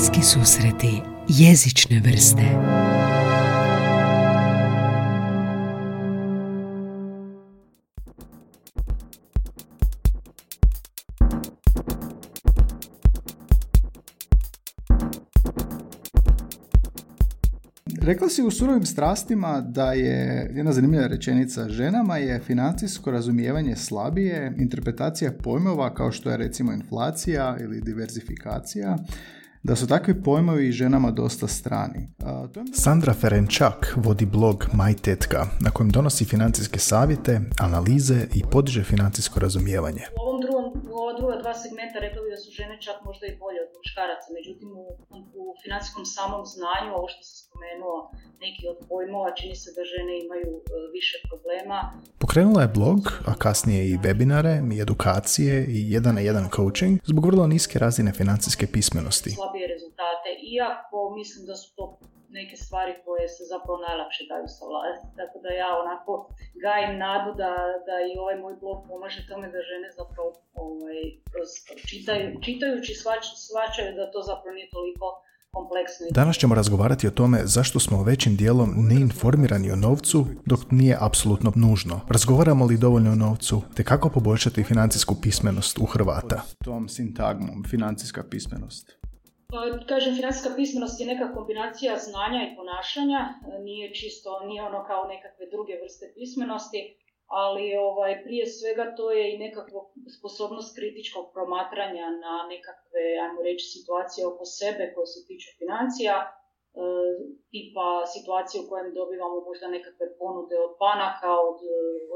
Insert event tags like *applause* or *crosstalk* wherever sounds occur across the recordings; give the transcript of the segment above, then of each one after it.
Bliski susreti jezične vrste. Rekla si u surovim strastima da je jedna zanimljiva rečenica ženama je financijsko razumijevanje slabije, interpretacija pojmova kao što je recimo inflacija ili diversifikacija, da su takvi pojmovi ženama dosta strani. Sandra Ferenčak vodi blog My na kojem donosi financijske savjete, analize i podiže financijsko razumijevanje. Ova druga dva segmenta rekla bi da su žene čak možda i bolje od muškaraca, međutim u, u financijskom samom znanju, ovo što se spomenuo, neki od pojmova, čini se da žene imaju e, više problema. Pokrenula je blog, a kasnije i webinare, i edukacije i jedan na jedan coaching zbog vrlo niske razine financijske pismenosti. Slabije rezultate, iako mislim da su to neke stvari koje se zapravo najlakše daju savladati. Tako da ja onako gajim nadu da, da i ovaj moj blog pomaže tome da žene zapravo ovaj, čitaju, čitajući svačaju da to zapravo nije toliko kompleksno. Danas ćemo razgovarati o tome zašto smo većim dijelom neinformirani o novcu dok nije apsolutno nužno. Razgovaramo li dovoljno o novcu te kako poboljšati financijsku pismenost u Hrvata? Tom sintagmom, financijska pismenost. Kažem, financijska pismenost je neka kombinacija znanja i ponašanja, nije čisto, nije ono kao nekakve druge vrste pismenosti, ali ovaj, prije svega to je i nekakva sposobnost kritičkog promatranja na nekakve, ajmo reći, situacije oko sebe koje se tiču financija, E, tipa situacije u kojem dobivamo možda nekakve ponude od banaka, od,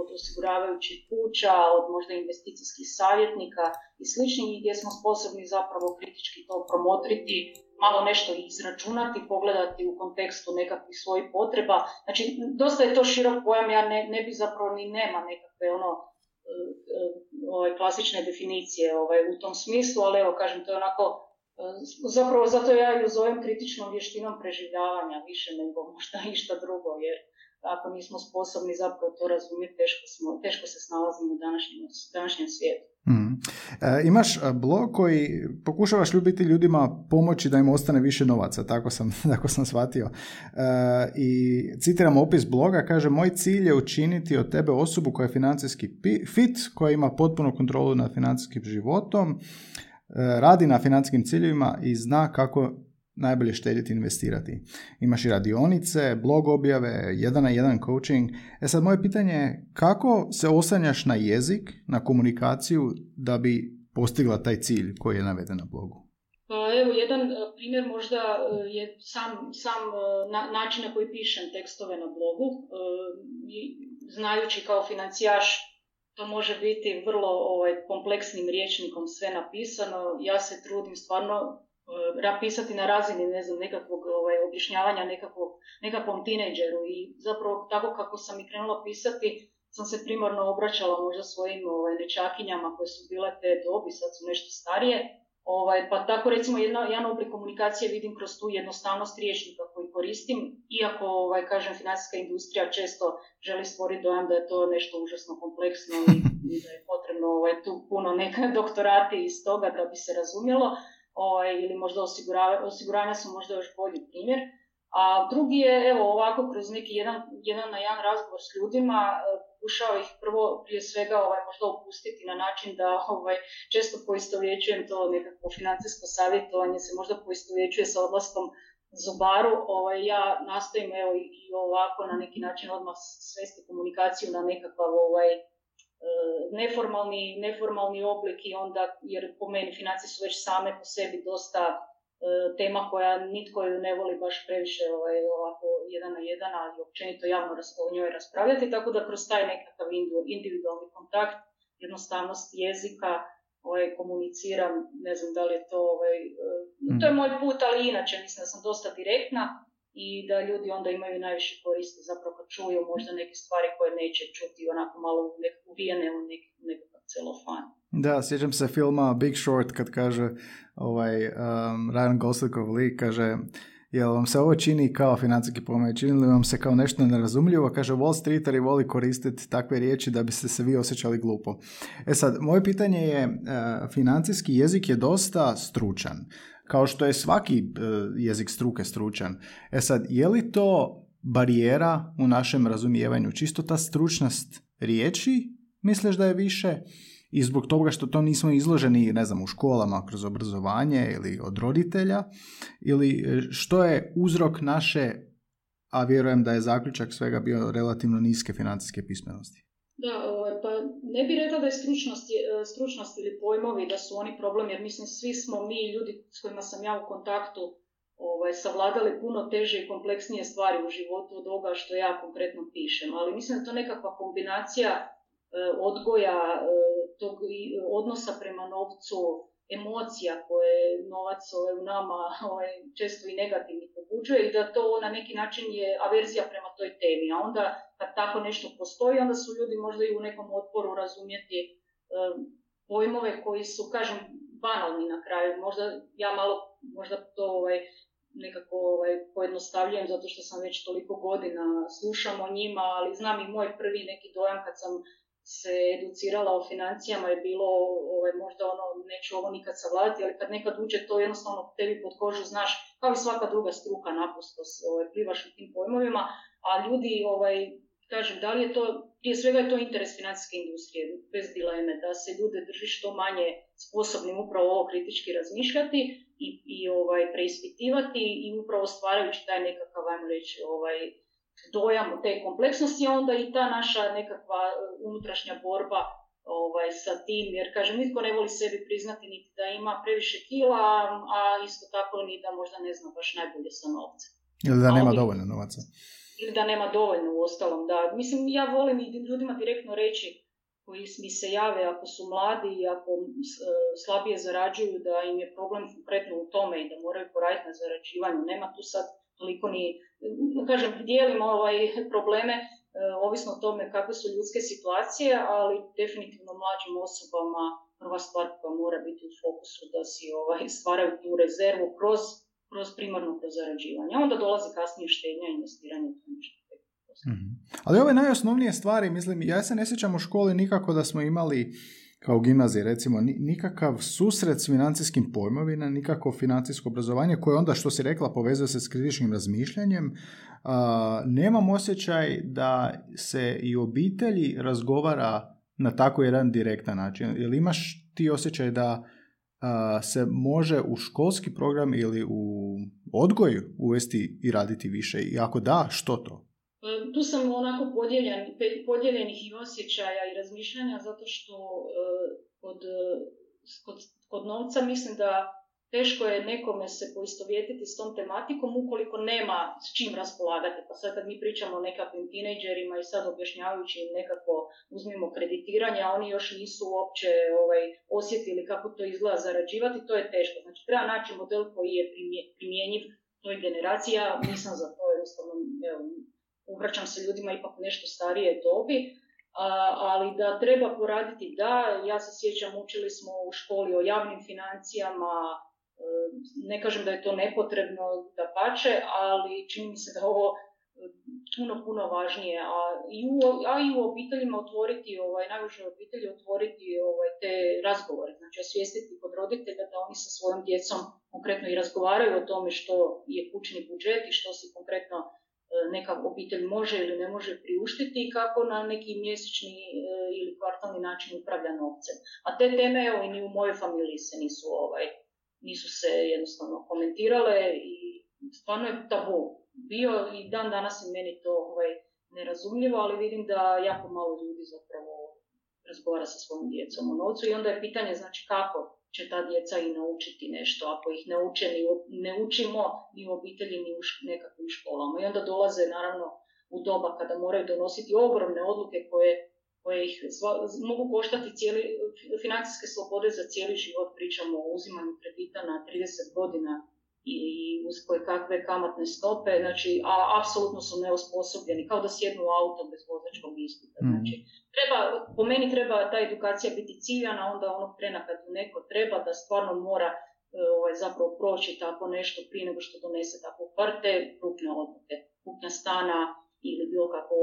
od osiguravajućih kuća, od možda investicijskih savjetnika i sličnih gdje smo sposobni zapravo kritički to promotriti, malo nešto izračunati, pogledati u kontekstu nekakvih svojih potreba. Znači, dosta je to širok pojam, ja ne, ne bi zapravo ni nema nekakve ono e, e, ovaj, klasične definicije ovaj, u tom smislu, ali evo kažem, to je onako Zapravo zato ja ju zovem kritičnom vještinom preživljavanja više nego možda *laughs* išta drugo, jer ako nismo sposobni zapravo to razumjeti, teško, smo, teško se snalazimo u današnjem, današnjem svijetu. Mm. E, imaš e, blog koji pokušavaš ljubiti ljudima pomoći da im ostane više novaca, tako sam, *laughs* tako sam shvatio. E, I citiram opis bloga, kaže moj cilj je učiniti od tebe osobu koja je financijski fit, koja ima potpunu kontrolu nad financijskim životom, E, radi na financijskim ciljevima i zna kako najbolje štediti i investirati. Imaš i radionice, blog objave, jedan na jedan coaching. E sad moje pitanje je kako se osanjaš na jezik, na komunikaciju da bi postigla taj cilj koji je naveden na blogu? Pa evo, jedan e, primjer možda e, je sam, sam način na koji pišem tekstove na blogu. Znajući kao financijaš to može biti vrlo ovaj, kompleksnim riječnikom sve napisano. Ja se trudim stvarno uh, pisati na razini ne znam, nekakvog ovaj, objašnjavanja nekakvog, nekakvom tinejdžeru i zapravo tako kako sam i krenula pisati sam se primarno obraćala možda svojim ovaj, nečakinjama koje su bile te dobi, sad su nešto starije Ovaj, pa tako recimo jedna, jedan oblik komunikacije vidim kroz tu jednostavnost riječnika koji koristim, iako ovaj, kažem financijska industrija često želi stvoriti dojam da je to nešto užasno kompleksno i, *laughs* da je potrebno ovaj, tu puno neka *laughs* doktorati iz toga da bi se razumjelo, ovaj, ili možda osiguranja su možda još bolji primjer. A drugi je, evo ovako, kroz neki jedan, jedan na jedan razgovor s ljudima, pokušao ih prvo prije svega ovaj, možda opustiti na način da ovaj, često poistovjećujem to nekakvo financijsko savjetovanje, se možda poistovjećuje sa odlaskom zubaru. Ovaj, ja nastojim evo, i ovako na neki način odmah svesti komunikaciju na nekakav ovaj, e, neformalni, neformalni oblik i onda, jer po meni financije su već same po sebi dosta tema koja nitko ju ne voli baš previše ovaj, ovako jedan na jedan, ali općenito javno o njoj raspravljati, tako da kroz taj nekakav individualni kontakt, jednostavnost jezika, ovaj, komuniciram, ne znam da li je to, ovaj, mm. to je moj put, ali inače mislim da sam dosta direktna i da ljudi onda imaju najviše koristi zapravo kad čuju možda neke stvari koje neće čuti onako malo uvijene u nekakav celofan. Da, sjećam se filma Big Short kad kaže ovaj, um, Ryan Goslickov lik kaže Jel vam se ovo čini kao financijski pojmovi? Čini li vam se kao nešto nerazumljivo? Kaže, Wall Streeteri voli koristiti takve riječi da biste se vi osjećali glupo. E sad, moje pitanje je, e, financijski jezik je dosta stručan. Kao što je svaki e, jezik struke stručan. E sad, je li to barijera u našem razumijevanju? Čisto ta stručnost riječi, misliš da je više? I zbog toga što to nismo izloženi, ne znam, u školama kroz obrazovanje ili od roditelja, ili e, što je uzrok naše, a vjerujem da je zaključak svega bio relativno niske financijske pismenosti. Da, ovaj, pa ne bih rekla da je stručnost, e, stručnost ili pojmovi da su oni problem, jer mislim svi smo mi ljudi s kojima sam ja u kontaktu ovaj, savladali puno teže i kompleksnije stvari u životu od ovoga što ja konkretno pišem, ali mislim da to nekakva kombinacija e, odgoja, tog odnosa prema novcu, emocija koje novac ovaj, u nama *laughs* ovaj, često i negativni pobuđuje i da to na neki način je averzija prema toj temi. A onda kad tako nešto postoji, onda su ljudi možda i u nekom otporu razumjeti um, pojmove koji su, kažem, banalni na kraju. Možda ja malo, možda to ovaj, nekako ovaj, pojednostavljujem zato što sam već toliko godina slušam o njima, ali znam i moj prvi neki dojam kad sam se educirala o financijama je bilo ovaj, možda ono, neću ovo nikad savladati, ali kad nekad uđe to jednostavno tebi pod kožu znaš, kao i svaka druga struka naprosto ovaj, plivaš u tim pojmovima, a ljudi, ovaj, kažem, da li je to, prije svega je to interes financijske industrije, bez dileme, da se ljude drži što manje sposobnim upravo ovo kritički razmišljati i, i ovaj, preispitivati i upravo stvarajući taj nekakav, ajmo reći, ovaj, dojam te kompleksnosti, onda i ta naša nekakva e, unutrašnja borba ovaj, sa tim, jer kažem, nitko ne voli sebi priznati niti da ima previše kila, a isto tako ni da možda ne zna baš najbolje sa novcem. Ili da nema dovoljno novaca. Ili da nema dovoljno u ostalom, da. Mislim, ja volim i ljudima direktno reći koji mi se jave ako su mladi i ako e, slabije zarađuju, da im je problem konkretno u tome i da moraju poraditi na zarađivanju. Nema tu sad toliko ni, kažem, dijelimo ovaj probleme e, ovisno o tome kakve su ljudske situacije, ali definitivno mlađim osobama prva stvar koja mora biti u fokusu da si ovaj, stvaraju tu rezervu kroz, kroz primarno kroz zarađivanje. Onda dolazi kasnije štenja i investiranje u nešto. Mm-hmm. Ali ove najosnovnije stvari, mislim, ja se ne sjećam u školi nikako da smo imali kao gimnaziji recimo nikakav susret s financijskim pojmovima, nikakvo financijsko obrazovanje koje onda što si rekla povezuje se s kritičnim razmišljanjem. nemam osjećaj da se i obitelji razgovara na tako jedan direktan način. Jel imaš ti osjećaj da se može u školski program ili u odgoj uvesti i raditi više? I ako da, što to? E, tu sam onako podijeljen, podijeljenih i osjećaja i razmišljanja zato što e, kod, e, kod, kod novca mislim da teško je nekome se poistovjetiti s tom tematikom ukoliko nema s čim raspolagati. Pa sad kad mi pričamo o nekakvim tinejdžerima i sad objašnjavajući im nekako uzmimo kreditiranje, a oni još nisu uopće ovaj, osjetili kako to izgleda zarađivati, to je teško. Znači treba naći model koji je primjenjiv toj generaciji, ja nisam za to jednostavno evo, obraćam se ljudima ipak nešto starije dobi, ali da treba poraditi, da, ja se sjećam, učili smo u školi o javnim financijama, e, ne kažem da je to nepotrebno da pače, ali čini mi se da ovo e, puno, puno važnije, a i u, a i u obiteljima otvoriti, ovaj, najviše obitelji otvoriti ovaj, te razgovore, znači osvijestiti kod roditelja da oni sa svojom djecom konkretno i razgovaraju o tome što je kućni budžet i što si konkretno neka obitelj može ili ne može priuštiti i kako na neki mjesečni e, ili kvartalni način upravlja novcem. A te teme evo, i ni u mojoj familiji se nisu, ovaj, nisu se jednostavno komentirale i stvarno je tabu bio i dan danas je meni to ovaj, nerazumljivo, ali vidim da jako malo ljudi zapravo razgovara sa svojim djecom o novcu i onda je pitanje znači kako će ta djeca i naučiti nešto, ako ih ne, uče, ni, ne učimo ni u obitelji, ni u nekakvim školama. I onda dolaze naravno u doba kada moraju donositi ogromne odluke koje, koje ih mogu koštati cijeli, financijske slobode za cijeli život. Pričamo o uzimanju kredita na 30 godina i uz koje kakve kamatne stope, znači, a apsolutno su neosposobljeni, kao da sjednu u auto bez vozačkog ispita. Mm. Znači, treba, po meni treba ta edukacija biti ciljana, onda onog trena kad neko treba da stvarno mora ovaj, zapravo proći tako nešto prije nego što donese tako parte krupne odluke. Kupnja stana ili bilo kakav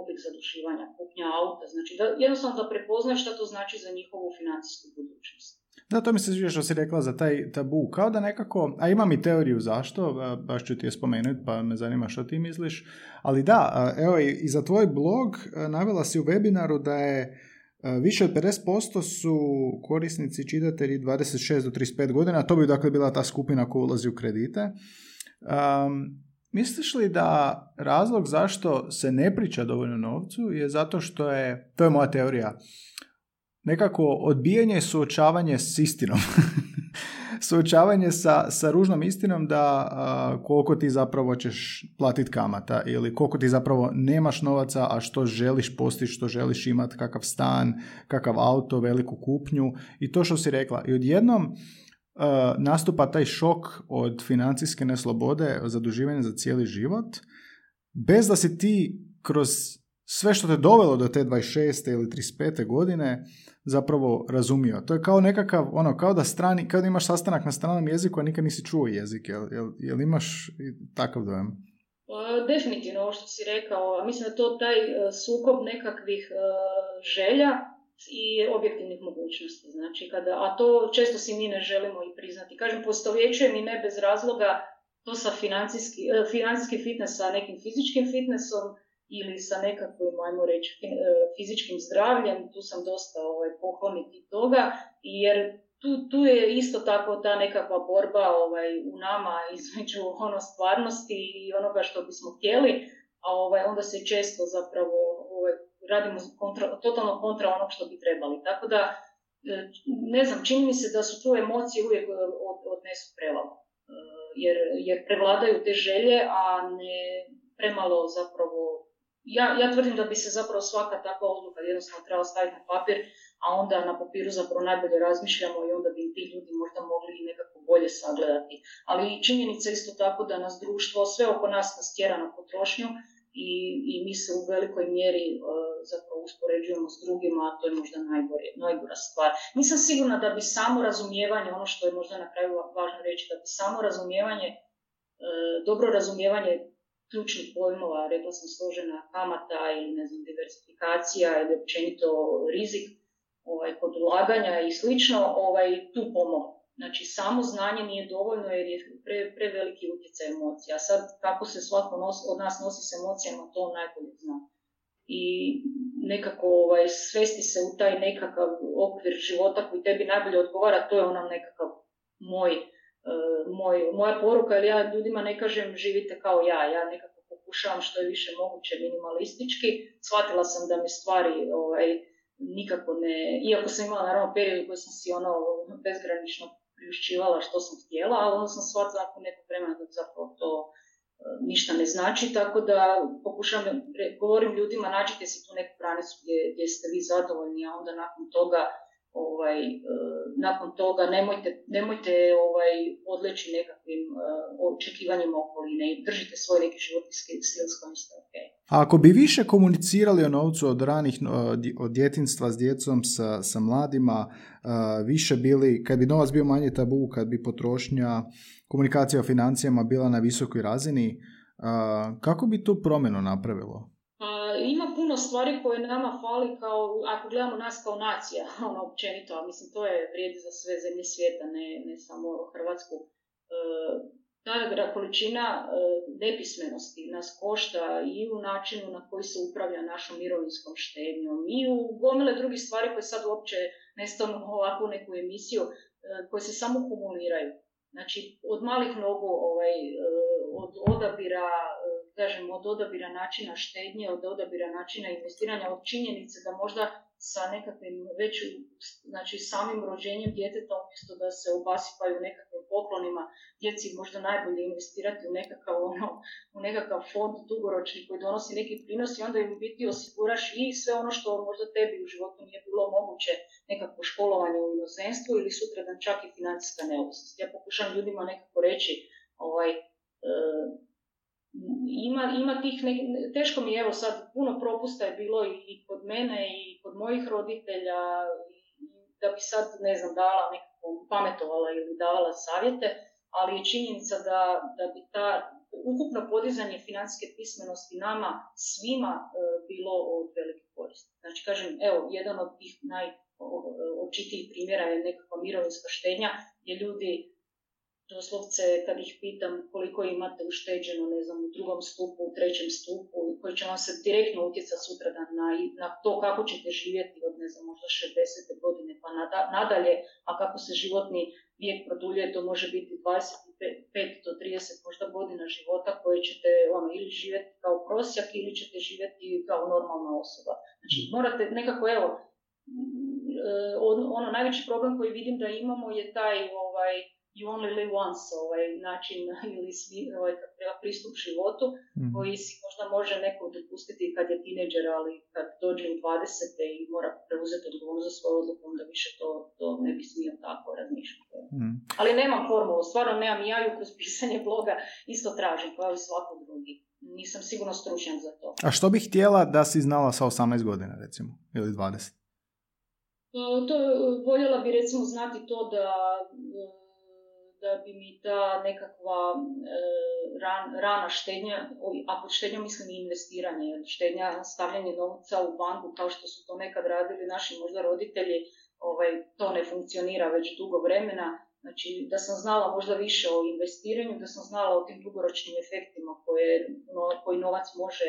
oblik zaduživanja, kupnja auta. Znači da jednostavno da prepoznaš šta to znači za njihovu financijsku budućnost. Da, to mi se sviđa što si rekla za taj tabu. Kao da nekako, a imam i teoriju zašto, baš ću ti je spomenuti, pa me zanima što ti misliš. Ali da, evo i za tvoj blog navela si u webinaru da je Više od 50% su korisnici čitatelji 26 do 35 godina, to bi dakle bila ta skupina koja ulazi u kredite. Um, misliš li da razlog zašto se ne priča dovoljno novcu je zato što je, to je moja teorija, nekako odbijanje suočavanje s istinom. *laughs* suočavanje sa, sa ružnom istinom da koliko ti zapravo ćeš platiti kamata ili koliko ti zapravo nemaš novaca, a što želiš postići, što želiš imati, kakav stan, kakav auto, veliku kupnju i to što si rekla. I odjednom uh, nastupa taj šok od financijske neslobode, zaduživanja za cijeli život, bez da si ti kroz sve što te dovelo do te 26. ili 35. godine zapravo razumio. To je kao nekakav, ono, kao da strani, kao da imaš sastanak na stranom jeziku, a nikad nisi čuo jezik. Jel, jel, jel imaš takav dojam? Pa, definitivno, ovo što si rekao, mislim da to taj e, sukob nekakvih e, želja i objektivnih mogućnosti. Znači, kada, a to često si mi ne želimo i priznati. Kažem, postovjećujem i ne bez razloga to sa financijski, e, financijski fitness sa nekim fizičkim fitnessom, ili sa nekakvim, ajmo reći, e, fizičkim zdravljem, tu sam dosta ovaj, pokloniti toga, jer tu, tu je isto tako ta nekakva borba ovaj, u nama između *laughs* ono stvarnosti i onoga što bismo htjeli, a ovaj, onda se često zapravo ovaj, radimo kontra, totalno kontra onog što bi trebali. Tako da, e, ne znam, čini mi se da su tu emocije uvijek od, odnesu prevalo. E, jer, jer prevladaju te želje, a ne premalo zapravo ja, ja tvrdim da bi se zapravo svaka takva odluka jednostavno trebala staviti na papir, a onda na papiru zapravo najbolje razmišljamo i onda bi ti ljudi možda mogli i nekako bolje sagledati. Ali činjenica isto tako da nas društvo, sve oko nas nas tjera na potrošnju i, i mi se u velikoj mjeri uh, zapravo uspoređujemo s drugima, a to je možda najgore, najgora stvar. Nisam sigurna da bi samo razumijevanje, ono što je možda na kraju važno reći, da bi samo razumijevanje, uh, dobro razumijevanje ključnih pojmova, rekla sam složena kamata ili ne znam, diversifikacija ili općenito rizik ovaj, kod ulaganja i slično, ovaj, tu pomoglo. Znači, samo znanje nije dovoljno jer je pre, preveliki utjecaj emocija. Sad, kako se svatko od nas nosi s emocijama, to najbolje zna. I nekako ovaj, svesti se u taj nekakav okvir života koji tebi najbolje odgovara, to je onam nekakav moj moj, moja poruka, jer ja ljudima ne kažem živite kao ja, ja nekako pokušavam što je više moguće minimalistički. Shvatila sam da me stvari ovaj, nikako ne, iako sam imala naravno period koji sam si ono bezgranično priušćivala što sam htjela, ali onda sam shvatila nakon nekog vremena da zapravo to e, ništa ne znači, tako da pokušam, govorim ljudima nađite si tu neku granicu gdje, gdje ste vi zadovoljni, a onda nakon toga ovaj, e, nakon toga nemojte, nemojte ovaj, odleći nekakvim uh, očekivanjima okoline i držite svoj neki životni stil s kojim ste ok. A ako bi više komunicirali o novcu od ranih, od djetinstva s djecom, sa, sa mladima, uh, više bili, kad bi novac bio manje tabu, kad bi potrošnja, komunikacija o financijama bila na visokoj razini, kako bi tu promjenu napravilo? ima puno stvari koje nama fali kao, ako gledamo nas kao nacija, *laughs* ono općenito, a mislim to je vrijedi za sve zemlje svijeta, ne, ne samo Hrvatsku. E, ta količina e, nepismenosti nas košta i u načinu na koji se upravlja našom mirovinskom štednjom i u gomile drugih stvari koje sad uopće ne ovakvu neku emisiju, e, koje se samo kumuliraju. Znači, od malih nogu, ovaj, od odabira kažem, od odabira načina štednje, od odabira načina investiranja, od činjenice da možda sa nekakvim već znači samim rođenjem djeteta umjesto da se obasipaju nekakvim poklonima, djeci možda najbolje investirati u nekakav, ono, u nekakav fond dugoročni koji donosi neki prinos i onda im biti osiguraš i sve ono što možda tebi u životu nije bilo moguće, nekakvo školovanje u inozemstvu ili sutradan čak i financijska neovisnost. Ja pokušam ljudima nekako reći ovaj, e, ima, ima tih, ne, teško mi je, evo sad, puno propusta je bilo i, kod mene i kod mojih roditelja, da bi sad, ne znam, dala nekako pametovala ili davala savjete, ali je činjenica da, da bi ta ukupno podizanje financijske pismenosti nama svima e, bilo od velike koristi. Znači, kažem, evo, jedan od tih najočitijih primjera je nekakva mirovinska štednja, gdje ljudi doslovce kad ih pitam koliko imate ušteđeno, ne znam, u drugom stupu, u trećem stupu, koji će vam se direktno utjecati sutra na, na to kako ćete živjeti od, ne znam, možda 60. godine pa nadalje, a kako se životni vijek produljuje, to može biti 25 do 30 možda godina života koje ćete ono, ili živjeti kao prosjak ili ćete živjeti kao normalna osoba. Znači, morate nekako, evo, ono, najveći problem koji vidim da imamo je taj ovaj, you only live once ovaj način *laughs* ili svi, ovaj, pristup životu mm. koji si možda može neko dopustiti kad je tineđer, ali kad dođe u 20. i mora preuzeti odgovornost za svoju odluku, onda više to, to ne bi smio tako razmišljati. Mm. Ali nemam formulu, stvarno nemam i ja ju kroz pisanje bloga isto tražim, kao i svako drugi. Nisam sigurno stručnjak za to. A što bih htjela da si znala sa 18 godina, recimo, ili 20? To, voljela bi recimo znati to da da bi mi ta nekakva e, ran, rana štednja, a pod štednjom mislim i investiranje, štednja, stavljanje novca u banku kao što su to nekad radili naši možda roditelji, ovaj, to ne funkcionira već dugo vremena. Znači, da sam znala možda više o investiranju, da sam znala o tim dugoročnim efektima koje, no, koji novac može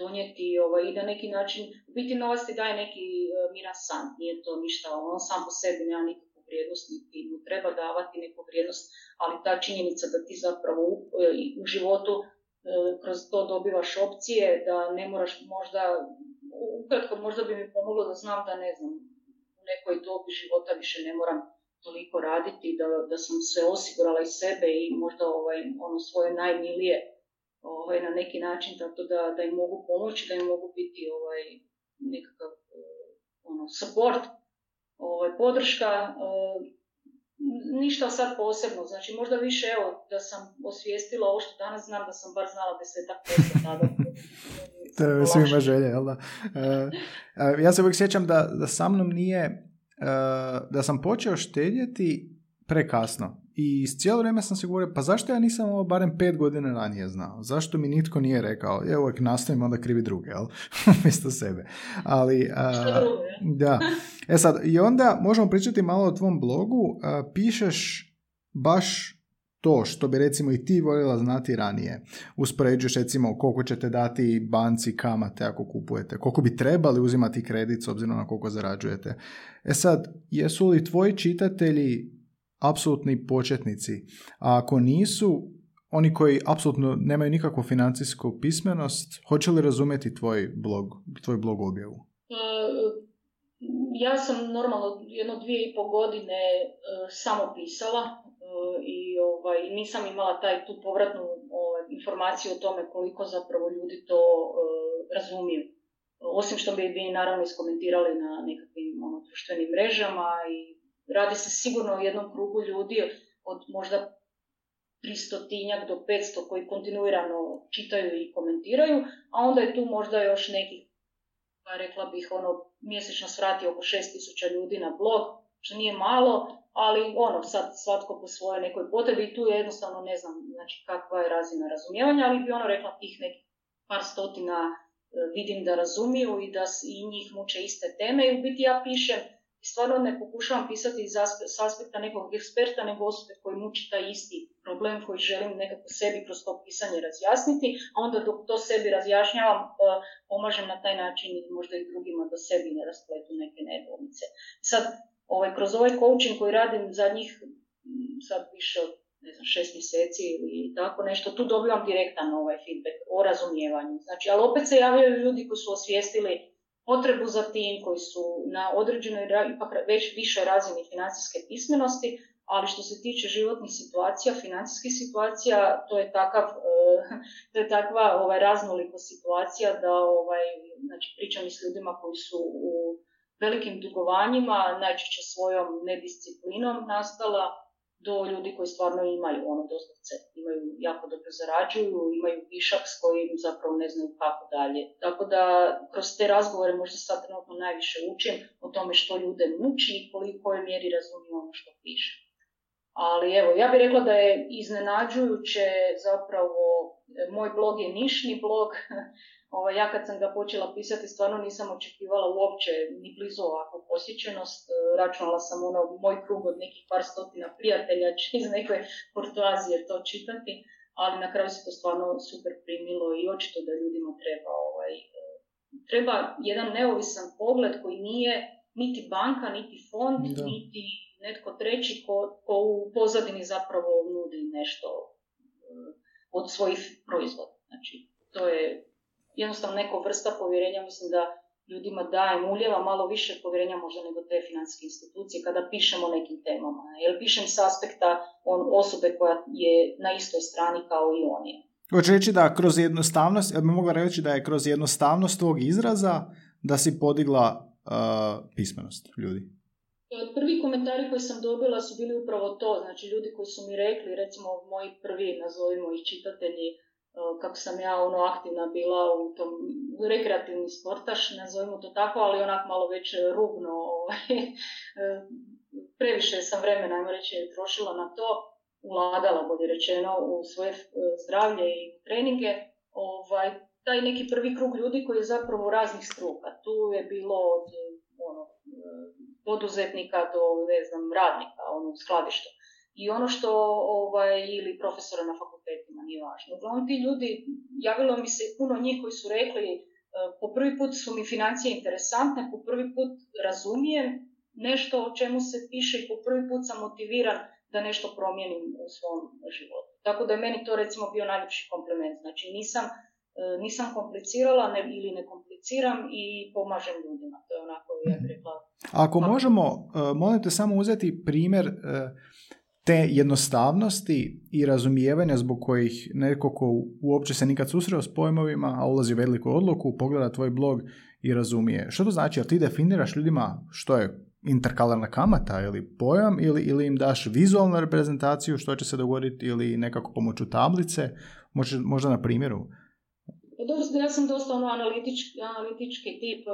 donijeti ovaj, i da neki način, u biti novac ti daje neki uh, miran san, nije to ništa, on sam po sebi nema vrijednost, niti mu treba davati neku vrijednost, ali ta činjenica da ti zapravo u, e, u životu e, kroz to dobivaš opcije, da ne moraš možda, ukratko možda bi mi pomoglo da znam da ne znam, u nekoj dobi života više ne moram toliko raditi, da, da sam se osigurala iz sebe i možda ovaj, ono svoje najmilije ovaj, na neki način tako da, da im mogu pomoći, da im mogu biti ovaj, nekakav e, ono, support ovaj, podrška, eh, ništa sad posebno, znači možda više evo da sam osvijestila ovo što danas znam da sam bar znala desetak posto tada. *laughs* to je svima želje, jel da? Uh, ja se uvijek sjećam da, da sa mnom nije, uh, da sam počeo štedjeti prekasno. I cijelo vrijeme sam se govorio, pa zašto ja nisam ovo barem pet godina ranije znao? Zašto mi nitko nije rekao? Ja uvijek nastavim onda krivi druge, jel? *laughs* Mjesto sebe. Ali, *laughs* da. E sad, i onda možemo pričati malo o tvom blogu. pišeš baš to što bi recimo i ti voljela znati ranije. Uspoređuješ recimo koliko ćete dati banci kamate ako kupujete, koliko bi trebali uzimati kredit s obzirom na koliko zarađujete. E sad, jesu li tvoji čitatelji apsolutni početnici. A ako nisu, oni koji apsolutno nemaju nikakvu financijsku pismenost, hoće li razumjeti tvoj blog, tvoj blog objavu? E, ja sam normalno jedno dvije i pol godine e, samo pisala e, i ovaj, nisam imala taj tu povratnu ovaj, informaciju o tome koliko zapravo ljudi to razumiju. Osim što bi, bi naravno iskomentirali na nekakvim ono, društvenim mrežama i Radi se sigurno o jednom krugu ljudi od možda 300 do 500 koji kontinuirano čitaju i komentiraju, a onda je tu možda još nekih, pa rekla bih, ono, mjesečno svrati oko 6000 ljudi na blog, što nije malo, ali ono, sad svatko po svojoj nekoj potrebi i tu je jednostavno ne znam znači, kakva je razina razumijevanja, ali bi ono rekla tih nekih par stotina e, vidim da razumiju i da i njih muče iste teme i u biti ja pišem stvarno ne pokušavam pisati iz aspekta nekog eksperta, nego osobe koji muči taj isti problem koji želim nekako sebi kroz to pisanje razjasniti, a onda dok to sebi razjašnjavam, e, pomažem na taj način i možda i drugima da sebi ne raspletu neke nedoumice. Sad, ovaj, kroz ovaj coaching koji radim za njih sad više od ne znam, šest mjeseci ili tako nešto, tu dobivam direktan ovaj feedback o razumijevanju. Znači, ali opet se javljaju ljudi koji su osvijestili potrebu za tim koji su na određenoj ipak već više razini financijske pismenosti, ali što se tiče životnih situacija, financijskih situacija, to je takav, *laughs* to je takva ovaj, raznolika situacija da ovaj, znači, pričam i s ljudima koji su u velikim dugovanjima, najčešće svojom nedisciplinom nastala, do ljudi koji stvarno imaju ono doslovce, imaju jako dobro zarađuju, imaju višak s kojim zapravo ne znaju kako dalje. Tako da kroz te razgovore možda sad trenutno najviše učim o tome što ljude muči i koliko kojoj mjeri razumiju ono što piše. Ali evo, ja bih rekla da je iznenađujuće zapravo, moj blog je nišni blog, *laughs* Ovaj, ja kad sam ga počela pisati stvarno nisam očekivala uopće ni blizu ovakvu posjećenost. E, računala sam ono moj krug od nekih par stotina prijatelja će iz neke portuazije to čitati, ali na kraju se to stvarno super primilo i očito da ljudima treba ovaj, e, treba jedan neovisan pogled koji nije niti banka, niti fond, niti netko treći ko, ko u pozadini zapravo nudi nešto e, od svojih proizvoda. Znači, to je jednostavno neko vrsta povjerenja, mislim da ljudima dajem, uljeva malo više povjerenja možda nego te financijske institucije kada pišemo o nekim temama. Jer pišem s aspekta on, osobe koja je na istoj strani kao i oni. Hoće reći da kroz jednostavnost, ja bi mogla reći da je kroz jednostavnost tvog izraza da si podigla uh, pismenost ljudi. Prvi komentari koje sam dobila su bili upravo to, znači ljudi koji su mi rekli, recimo moji prvi, nazovimo ih čitatelji, kako sam ja ono aktivna bila u tom rekreativni sportaš, nazovimo to tako, ali onak malo već rubno, ovaj, *laughs* previše sam vremena, ajmo reći, trošila na to, ulagala, bolje rečeno, u svoje e, zdravlje i treninge, ovaj, taj neki prvi krug ljudi koji je zapravo raznih struka. Tu je bilo od ono, e, poduzetnika do, ne znam, radnika, ono, skladišta i ono što, ovaj, ili profesora na fakultetima, nije važno. Uglavnom ti ljudi, javilo mi se puno njih koji su rekli, e, po prvi put su mi financije interesantne, po prvi put razumijem nešto o čemu se piše i po prvi put sam motiviran da nešto promijenim u svom životu. Tako da je meni to recimo bio najljepši komplement. Znači nisam, e, nisam komplicirala ne, ili ne kompliciram i pomažem ljudima. To je onako, ja bih rekla. Ako možemo, e, molim te samo uzeti primjer te jednostavnosti i razumijevanja zbog kojih neko ko uopće se nikad susreo s pojmovima, a ulazi u veliku odluku, pogleda tvoj blog i razumije. Što to znači? Jel ti definiraš ljudima što je interkalarna kamata ili pojam ili, ili im daš vizualnu reprezentaciju što će se dogoditi ili nekako pomoću tablice, možda, možda na primjeru dobro, ja sam dosta ono analitički, analitički tip, e,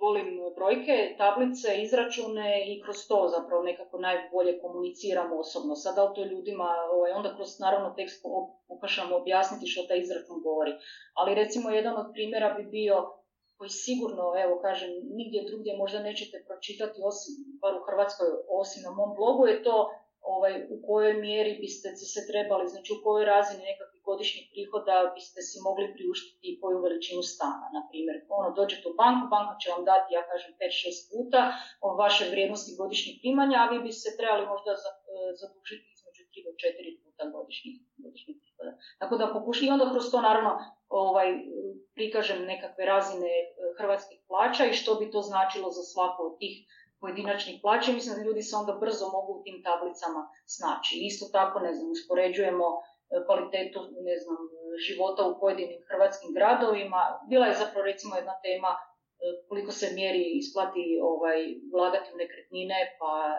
volim brojke, tablice, izračune i kroz to zapravo nekako najbolje komuniciramo osobno. Sada to ljudima, ovaj, onda kroz naravno tekst pokušamo objasniti što taj izračun govori. Ali recimo jedan od primjera bi bio koji sigurno, evo kažem, nigdje drugdje možda nećete pročitati, osim, bar u Hrvatskoj, osim na mom blogu, je to ovaj, u kojoj mjeri biste se trebali, znači u kojoj razini nekakvih godišnjih prihoda biste si mogli priuštiti koju veličinu stana. Na primjer, ono, dođete u banku, banka će vam dati, ja kažem, 5-6 puta o vaše vrijednosti godišnjih primanja, a vi bi se trebali možda e, zadužiti između 3 do 4 puta godišnjih, godišnjih prihoda. Tako da pokušam, i onda kroz to naravno ovaj, prikažem nekakve razine e, hrvatskih plaća i što bi to značilo za svako od tih pojedinačnih plaća. Mislim da ljudi se onda brzo mogu u tim tablicama snaći. Isto tako, ne znam, uspoređujemo kvalitetu ne znam, života u pojedinim hrvatskim gradovima. Bila je zapravo recimo jedna tema koliko se mjeri isplati ovaj, vladati u nekretnine pa e,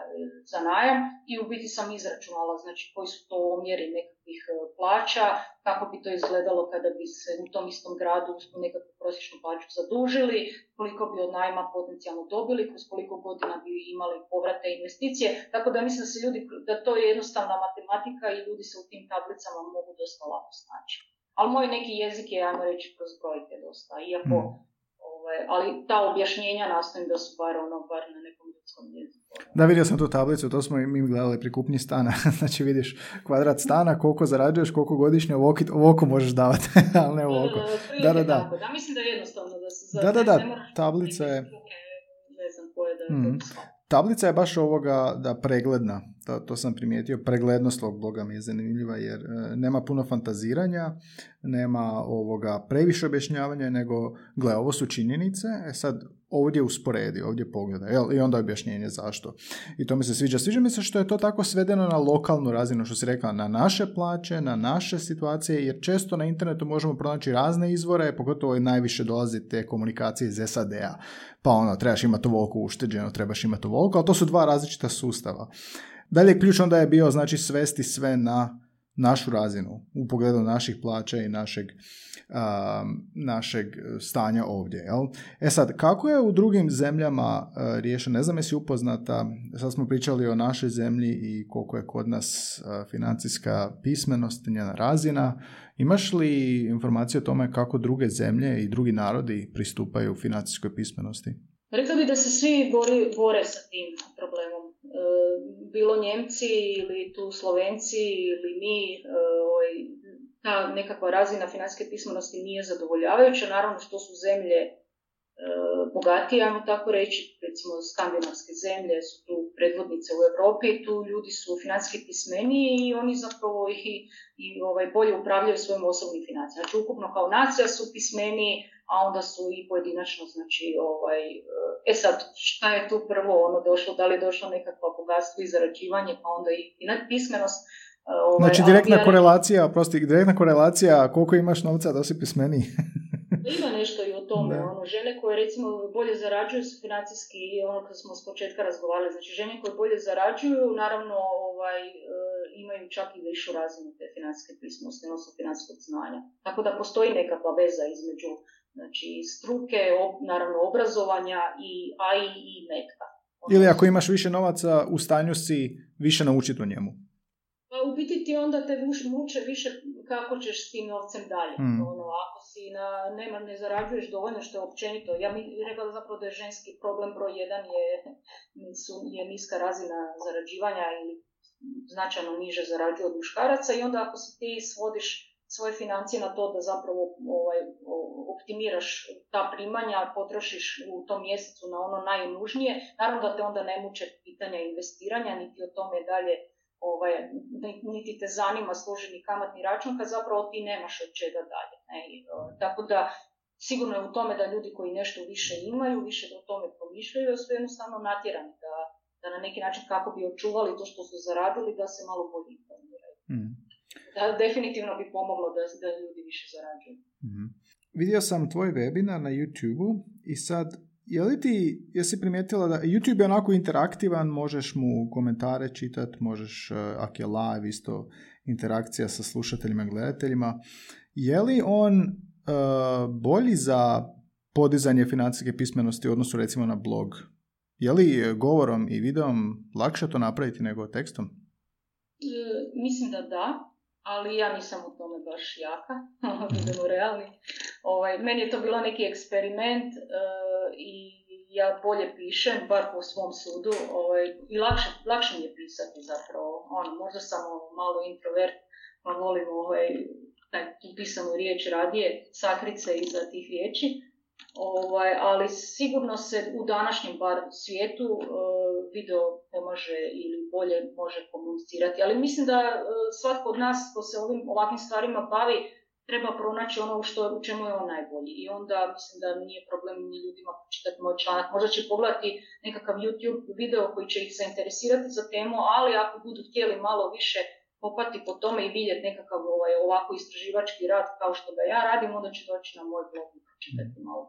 za najam i u biti sam izračunala znači koji su to omjeri nekakvih plaća, kako bi to izgledalo kada bi se u tom istom gradu nekakvu prosječnu plaću zadužili, koliko bi od najma potencijalno dobili, kroz koliko godina bi imali povrate investicije. Tako da mislim da se ljudi, da to je jednostavna matematika i ljudi se u tim tablicama mogu dosta lako snaći. Ali moj neki jezik je, ajmo reći, kroz brojke dosta, iako mm. Ovaj, ali ta objašnjenja nastojim da su bar ono, bar na nekom ljudskom jeziku. Da, vidio sam tu tablicu, to smo i mi gledali pri kupnji stana. *laughs* znači vidiš kvadrat stana, koliko zarađuješ, koliko godišnje, ovako možeš davati, *laughs* ali ne ovako. Da, da, da. Da, mislim da je jednostavno da se Da, da, da, tablica je... Ne znam koje da je mm. Tablica je baš ovoga da pregledna, to, to sam primijetio, preglednost ovog bloga mi je zanimljiva jer e, nema puno fantaziranja, nema ovoga previše objašnjavanja, nego gle, ovo su činjenice, e sad ovdje usporedi, ovdje pogleda, jel? i onda objašnjenje zašto. I to mi se sviđa. Sviđa mi se što je to tako svedeno na lokalnu razinu, što si rekla, na naše plaće, na naše situacije, jer često na internetu možemo pronaći razne izvore, pogotovo najviše dolazi te komunikacije iz SAD-a. Pa ono, trebaš imati ovoliko ušteđeno, trebaš imati ovoliko, ali to su dva različita sustava. Dalje ključ onda je bio znači svesti sve na našu razinu u pogledu naših plaća i našeg, našeg stanja ovdje. Jel? E sad, kako je u drugim zemljama uh, riješeno? Ne znam jesi upoznata, sad smo pričali o našoj zemlji i koliko je kod nas financijska pismenost, njena razina. Imaš li informacije o tome kako druge zemlje i drugi narodi pristupaju financijskoj pismenosti? Rekla bi da se svi bori, bore sa tim problemom. E, bilo Njemci ili tu Slovenci ili mi, e, ovaj, ta nekakva razina financijske pismenosti nije zadovoljavajuća. Naravno što su zemlje bogatije, ajmo tako reći, recimo skandinavske zemlje su tu predvodnice u Europi, tu ljudi su financijski pismeniji i oni zapravo i, i ovaj, bolje upravljaju svojim osobnim financijama. Znači ukupno kao nacija su pismeniji, a onda su i pojedinačno, znači, ovaj, e sad, šta je tu prvo ono došlo, da li je došlo nekakvo bogatstvo i zarađivanje, pa onda i, i pismenost. Ovaj, znači, direktna korelacija, prosti, direktna korelacija, koliko imaš novca da si pismeniji. *laughs* *laughs* Ima nešto i o tome, ono, žene koje recimo bolje zarađuju su financijski, ono kad smo s početka razgovarali, znači žene koje bolje zarađuju, naravno ovaj, e, imaju čak i višu razinu te financijske pismenosti, odnosno financijskog znanja. Tako da postoji nekakva veza između znači struke, naravno obrazovanja, i, a i, i metka. Ili ako imaš više novaca, u stanju si više naučiti o njemu. Pa u biti ti onda te muče više kako ćeš s tim novcem dalje. Hmm. Ono, ako si na, nema, ne zarađuješ dovoljno što je općenito. Ja mi rekla zapravo da je ženski problem broj jedan je, su, je niska razina zarađivanja ili značajno niže zarađuju od muškaraca i onda ako si ti svodiš svoje financije na to da zapravo ovaj, optimiraš ta primanja, potrošiš u tom mjesecu na ono najnužnije, naravno da te onda ne muče pitanja investiranja, niti o tome dalje ovaj, niti te zanima služeni kamatni račun, kad zapravo ti nemaš od čega dalje. Ne? Tako da sigurno je u tome da ljudi koji nešto više imaju, više o tome promišljaju, su jednostavno natjerani da, da na neki način kako bi očuvali to što su zaradili, da se malo bolje informiraju. Mm da, definitivno bi pomoglo da, da ljudi više zarađuju. mm Vidio sam tvoj webinar na youtube i sad, je li ti, jesi primijetila da YouTube je onako interaktivan, možeš mu komentare čitati, možeš, uh, ako je live, isto interakcija sa slušateljima i gledateljima. Je li on uh, bolji za podizanje financijske pismenosti u odnosu recimo na blog? Je li govorom i videom lakše to napraviti nego tekstom? E, mislim da da ali ja nisam u tome baš jaka, *laughs* budemo realni. Ovaj, meni je to bilo neki eksperiment uh, i ja bolje pišem, bar po svom sudu, ovaj, i lakše, lakše mi je pisati zapravo. Ono, možda sam malo introvert, pa volim ovaj, taj, tu pisanu riječ radije, sakrice iza tih riječi. Ovaj, ali sigurno se u današnjem bar svijetu uh, video pomaže ili bolje može komunicirati. Ali mislim da uh, svatko od nas ko se ovim ovakvim stvarima bavi treba pronaći ono što, u čemu je on najbolji. I onda mislim da nije problem ni ljudima čitati moj članak. Možda će pogledati nekakav YouTube video koji će ih zainteresirati za temu, ali ako budu htjeli malo više popati po tome i vidjeti nekakav ovaj, ovako istraživački rad kao što ga ja radim, onda će doći na moj blog malo.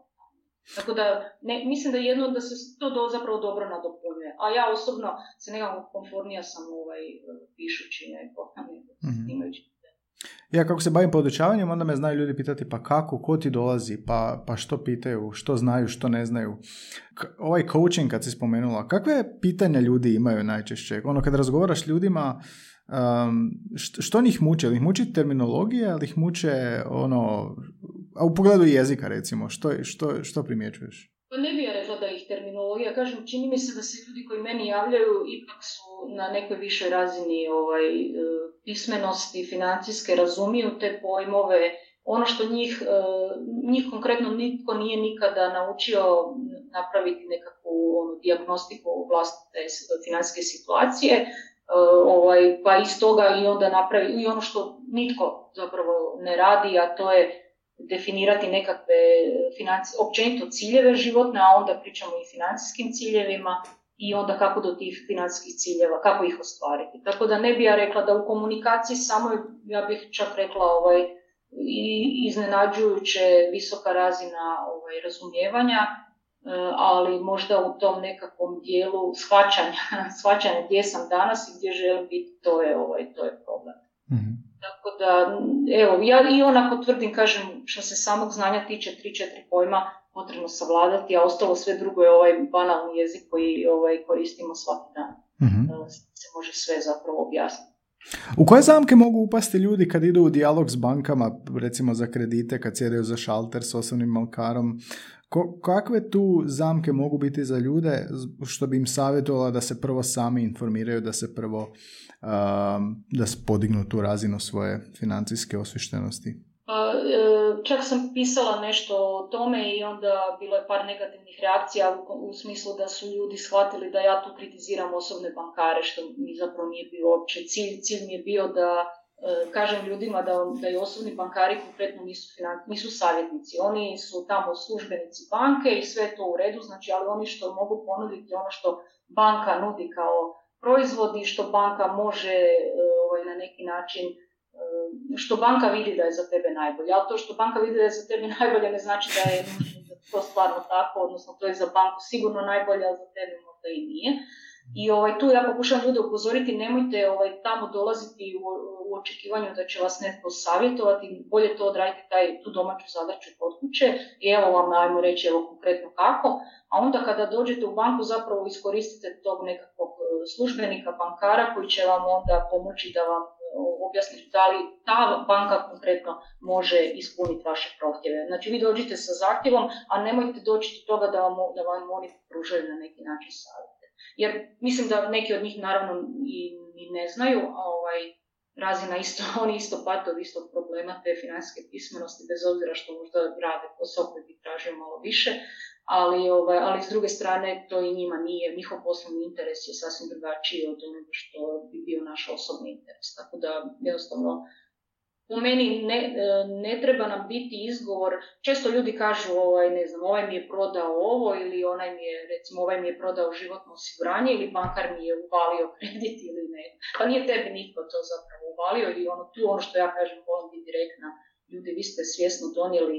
Tako da, ne, mislim da jedno da se to do, zapravo dobro nadopunjuje. A ja osobno se nekako konfornija sam ovaj, pišući neko, mm-hmm. Ja kako se bavim podučavanjem, onda me znaju ljudi pitati pa kako, ko ti dolazi, pa, pa što pitaju, što znaju, što ne znaju. ovaj coaching kad si spomenula, kakve pitanja ljudi imaju najčešće? Ono kad razgovaraš s ljudima, um, što, što njih muče? Ili ih muči terminologija, ili ih muče ono, a u pogledu jezika recimo, što, što, što primjećuješ? Pa ne bih ja rekla da ih terminologija, kažem, čini mi se da se ljudi koji meni javljaju ipak su na nekoj višoj razini ovaj, e, pismenosti, financijske, razumiju te pojmove, ono što njih, e, njih konkretno nitko nije nikada naučio napraviti nekakvu ono, diagnostiku vlastite financijske situacije, e, ovaj, pa iz toga i onda napravi, i ono što nitko zapravo ne radi, a to je definirati nekakve financi, općenito ciljeve životne, a onda pričamo i financijskim ciljevima i onda kako do tih financijskih ciljeva, kako ih ostvariti. Tako da ne bi ja rekla da u komunikaciji samo, ja bih čak rekla, ovaj, iznenađujuće visoka razina ovaj, razumijevanja ali možda u tom nekakvom dijelu shvaćanja, *laughs* shvaćanja gdje sam danas i gdje želim biti, to je, ovaj, to je problem. mm Tako da, evo, ja i onako tvrdim, kažem, što se samog znanja tiče, tri, četiri pojma potrebno savladati, a ostalo sve drugo je ovaj banalni jezik koji ovaj, koristimo svaki dan. mm Se može sve zapravo objasniti. U koje zamke mogu upasti ljudi kad idu u dijalog s bankama, recimo za kredite, kad sjedaju za šalter s osobnim malkarom? Ko, kakve tu zamke mogu biti za ljude što bi im savjetovala da se prvo sami informiraju, da se prvo um, da podignu tu razinu svoje financijske osvištenosti? Pa, e, čak sam pisala nešto o tome i onda bilo je par negativnih reakcija u, smislu da su ljudi shvatili da ja tu kritiziram osobne bankare, što mi zapravo nije bio uopće cilj. Cilj mi je bio da e, kažem ljudima da, da i osobni bankari konkretno nisu, nisu savjetnici. Oni su tamo službenici banke i sve to u redu, znači, ali oni što mogu ponuditi ono što banka nudi kao proizvod i što banka može e, ovaj, na neki način što banka vidi da je za tebe najbolje. Ali to što banka vidi da je za tebe najbolje ne znači da je to stvarno tako, odnosno to je za banku sigurno najbolje, a za tebe možda i nije. I ovaj, tu ja pokušam ljude upozoriti, nemojte ovaj, tamo dolaziti u, u očekivanju da će vas netko savjetovati, bolje to odraditi taj, tu domaću zadaću kod kuće i evo vam, ajmo reći, evo konkretno kako. A onda kada dođete u banku zapravo iskoristite tog nekakvog e, službenika, bankara koji će vam onda pomoći da vam objasniti da li ta banka konkretno može ispuniti vaše prohtjeve. Znači vi dođite sa zahtjevom, a nemojte doći do toga da vam, da vam oni pružaju na neki način savjete. Jer mislim da neki od njih naravno i, i ne znaju, a ovaj, razina isto, *laughs* oni isto pate od istog problema te financijske pismenosti, bez obzira što možda rade posao koji bi tražio malo više, ali, ovaj, ali s druge strane to i njima nije, njihov poslovni interes je sasvim drugačiji od onoga što bi bio naš osobni interes. Tako da jednostavno po meni ne, ne treba nam biti izgovor, često ljudi kažu ovaj, ne znam, ovaj mi je prodao ovo ili onaj mi je, recimo ovaj mi je prodao životno osiguranje ili bankar mi je uvalio *laughs* kredit ili ne. Pa nije tebi nitko to zapravo uvalio ili ono, tu ono što ja kažem, volim biti direktna, ljudi vi ste svjesno donijeli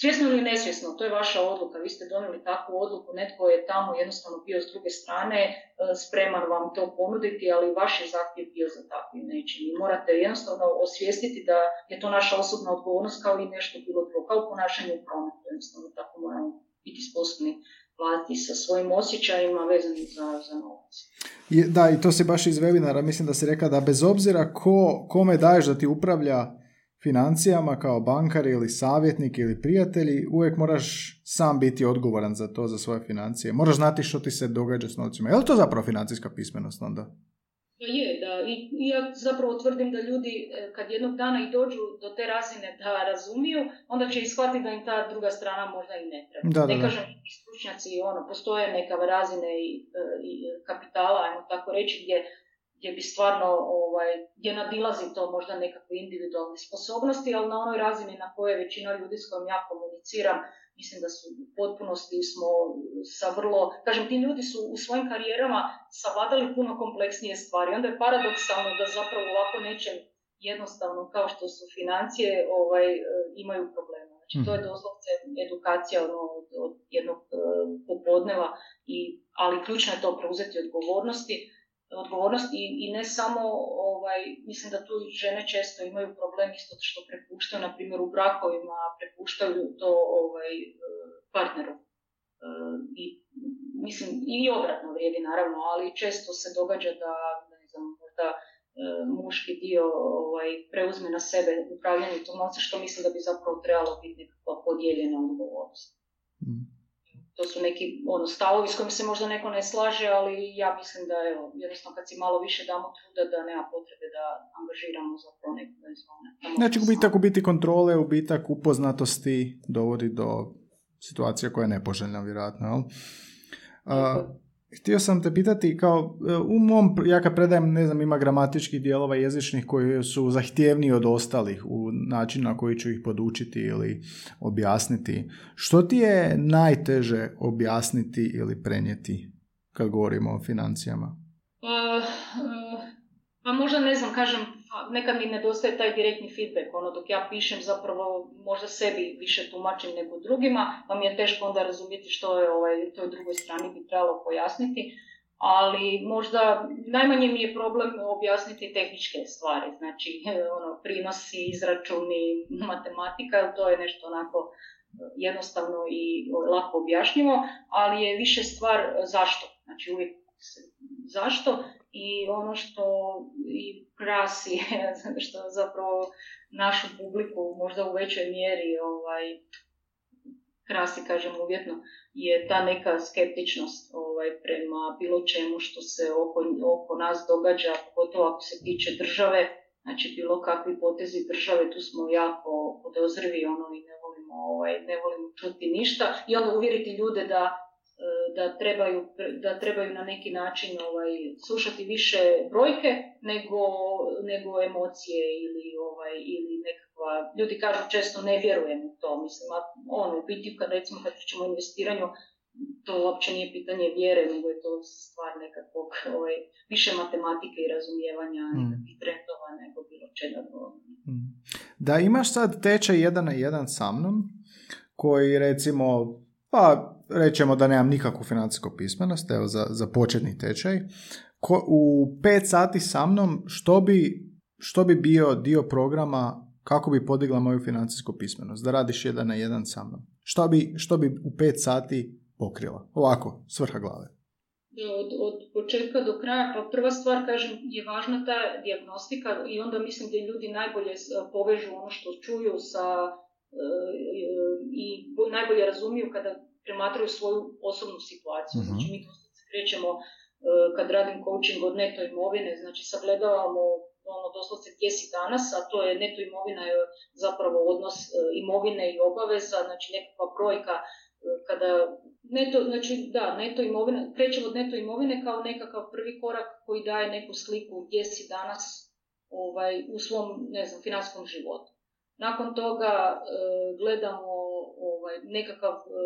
Svjesno ili nesvjesno, to je vaša odluka, vi ste donijeli takvu odluku, netko je tamo jednostavno bio s druge strane, e, spreman vam to ponuditi, ali vaš je zahtjev bio za takvim nečim. I morate jednostavno osvijestiti da je to naša osobna odgovornost kao i nešto bilo drugo, kao ponašanje u prometu, jednostavno tako moramo biti sposobni vladati sa svojim osjećajima vezanim za, za novac. Da, i to se baš iz webinara, mislim da si rekla da bez obzira ko, kome daješ da ti upravlja financijama kao bankar ili savjetnik ili prijatelji, uvijek moraš sam biti odgovoran za to, za svoje financije. Moraš znati što ti se događa s novcima. Je li to zapravo financijska pismenost onda? Je, da. I, ja zapravo tvrdim da ljudi e, kad jednog dana i dođu do te razine da razumiju, onda će ishvatiti da im ta druga strana možda i ne treba. Da, da, ne kažem, stručnjaci, ono, postoje neka razine i, e, i kapitala, ajmo tako reći, gdje gdje bi stvarno, ovaj, gdje nadilazi to možda nekakve individualne sposobnosti, ali na onoj razini na kojoj većina ljudi s kojom ja komuniciram, mislim da su u potpunosti smo sa vrlo, kažem, ti ljudi su u svojim karijerama savladali puno kompleksnije stvari. Onda je paradoksalno da zapravo ovako nečem jednostavno kao što su financije ovaj, imaju problema. Znači, to je mhm. doslovce edukacija ono, od, jednog uh, popodneva, i, ali ključno je to preuzeti odgovornosti odgovornost i, i ne samo, ovaj, mislim da tu žene često imaju problem isto što prepuštaju, na primjer u brakovima, prepuštaju to ovaj, partneru. E, I, mislim, i obratno vrijedi naravno, ali često se događa da, ne znam, možda e, muški dio ovaj, preuzme na sebe upravljanje tom novca, što mislim da bi zapravo trebalo biti nekakva podijeljena odgovornost. Mm to su neki ono, stavovi s kojim se možda neko ne slaže, ali ja mislim da evo, jednostavno kad si malo više damo truda da nema potrebe da angažiramo za to neko Znači gubitak u biti kontrole, ubitak upoznatosti dovodi do situacija koja je nepoželjna vjerojatno. Jel? Htio sam te pitati, kao e, u mom, ja kad predajem, ne znam, ima gramatičkih dijelova jezičnih koji su zahtjevniji od ostalih u načinu na koji ću ih podučiti ili objasniti. Što ti je najteže objasniti ili prenijeti kad govorimo o financijama? Pa, pa Pa možda ne znam, kažem, nekad mi nedostaje taj direktni feedback, ono dok ja pišem zapravo možda sebi više tumačim nego drugima, pa mi je teško onda razumjeti što je ovaj, toj drugoj strani bi trebalo pojasniti, ali možda najmanje mi je problem objasniti tehničke stvari, znači *laughs* ono, prinosi, izračuni, matematika, to je nešto onako jednostavno i lako objašnjivo, ali je više stvar zašto, znači uvijek zašto? I ono što i krasi, *laughs* što zapravo našu publiku možda u većoj mjeri ovaj, krasi, kažem uvjetno, je ta neka skeptičnost ovaj, prema bilo čemu što se oko, oko nas događa, pogotovo ako se tiče države, znači bilo kakvi potezi države, tu smo jako podozrivi ono, i ne volimo, ovaj, ne volimo čuti ništa. I onda uvjeriti ljude da da trebaju, da trebaju na neki način ovaj, slušati više brojke nego, nego emocije ili, ovaj, ili nekakva, ljudi kažu često ne vjerujem u to, mislim, a ono, u biti kad recimo kad pričamo o investiranju, to uopće nije pitanje vjere, nego je to stvar nekakvog ovaj, više matematike i razumijevanja mm. i trendova nego bilo čega mm. Da imaš sad tečaj jedan na jedan sa mnom, koji recimo, pa rećemo da nemam nikakvu financijsku pismenost, evo za, za početni tečaj, Ko, u pet sati sa mnom što bi, što bi bio dio programa kako bi podigla moju financijsku pismenost, da radiš jedan na jedan sa mnom. Što bi, što bi u pet sati pokrila? Ovako, svrha glave. Od, od početka do kraja, pa prva stvar, kažem, je važna ta dijagnostika i onda mislim da ljudi najbolje povežu ono što čuju sa e, i najbolje razumiju kada promatraju svoju osobnu situaciju. mm Znači mi se krećemo e, kad radim coaching od neto imovine, znači sagledavamo ono doslovce gdje si danas, a to je neto imovina je zapravo odnos e, imovine i obaveza, znači nekakva brojka e, kada neto, znači da, neto imovina, krećemo od neto imovine kao nekakav prvi korak koji daje neku sliku gdje si danas ovaj, u svom, ne znam, financijskom životu. Nakon toga gledamo ovaj, nekakav, e,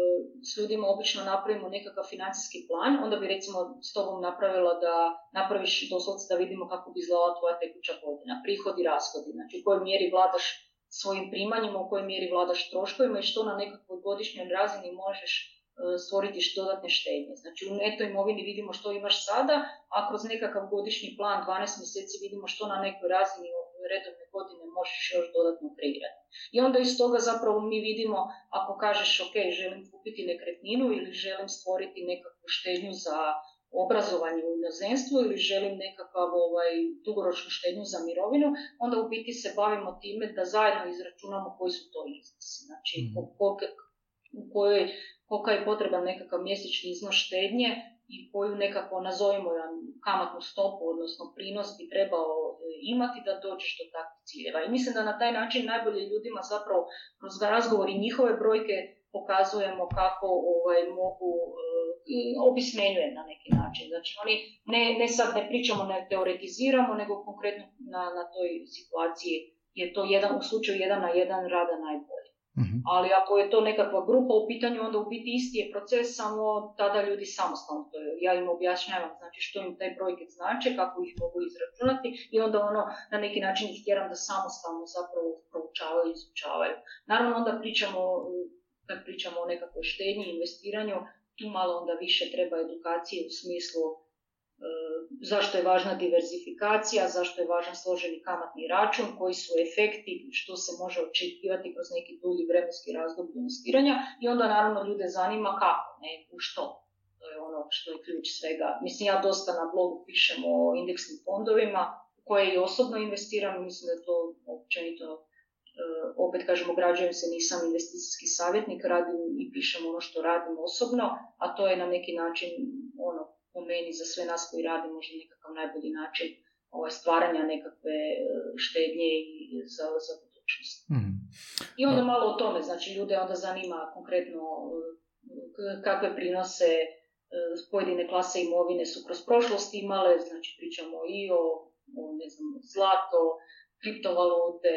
s ljudima obično napravimo nekakav financijski plan, onda bi recimo s tobom napravila da napraviš doslovce da vidimo kako bi izgledala tvoja tekuća godina, prihodi, rashodi, znači u kojoj mjeri vladaš svojim primanjima, u kojoj mjeri vladaš troškovima i što na nekakvoj godišnjoj razini možeš e, stvoriti što dodatne štednje. Znači u neto imovini vidimo što imaš sada, a kroz nekakav godišnji plan 12 mjeseci vidimo što na nekoj razini redovne godine možeš još dodatno kreirati. I onda iz toga zapravo mi vidimo, ako kažeš ok, želim kupiti nekretninu ili želim stvoriti nekakvu štednju za obrazovanje u inozemstvu ili želim nekakav ovaj, dugoročnu štednju za mirovinu, onda u biti se bavimo time da zajedno izračunamo koji su to iznosi. Znači, mm u kojoj, kolika je potreban nekakav mjesečni iznos štednje i koju nekako nazovimo kamatnu stopu, odnosno prinos bi trebao e, imati da dođeš do takvih ciljeva. I mislim da na taj način najbolje ljudima zapravo kroz razgovor i njihove brojke pokazujemo kako ovaj, mogu uh, obismenjuje na neki način. Znači oni ne, ne sad ne pričamo, ne teoretiziramo, nego konkretno na, na toj situaciji je to jedan, u slučaju jedan na jedan rada najbolje. Mhm. Ali ako je to nekakva grupa u pitanju, onda u biti isti je proces, samo tada ljudi samostalno to Ja im objašnjavam znači što im taj brojke znače, kako ih mogu izračunati i onda ono na neki način ih tjeram da samostalno zapravo proučavaju i izučavaju. Naravno onda pričamo, kad pričamo o nekakvoj štednji, investiranju, tu malo onda više treba edukacije u smislu zašto je važna diversifikacija, zašto je važan složeni kamatni račun, koji su efekti, što se može očekivati kroz neki dulji vremenski razdoblje investiranja i onda naravno ljude zanima kako, ne u što. To je ono što je ključ svega. Mislim, ja dosta na blogu pišem o indeksnim fondovima koje i osobno investiram, mislim da je to općenito e, opet kažem, ograđujem se, nisam investicijski savjetnik, radim i pišem ono što radim osobno, a to je na neki način ono, po meni za sve nas koji radi možda nekakav najbolji način ovaj, stvaranja nekakve e, štednje i za, za budućnost. mm I onda malo o tome, znači ljude onda zanima konkretno e, kakve prinose e, pojedine klase imovine su kroz prošlost imale, znači pričamo i o, o ne znam, zlato, kriptovalute,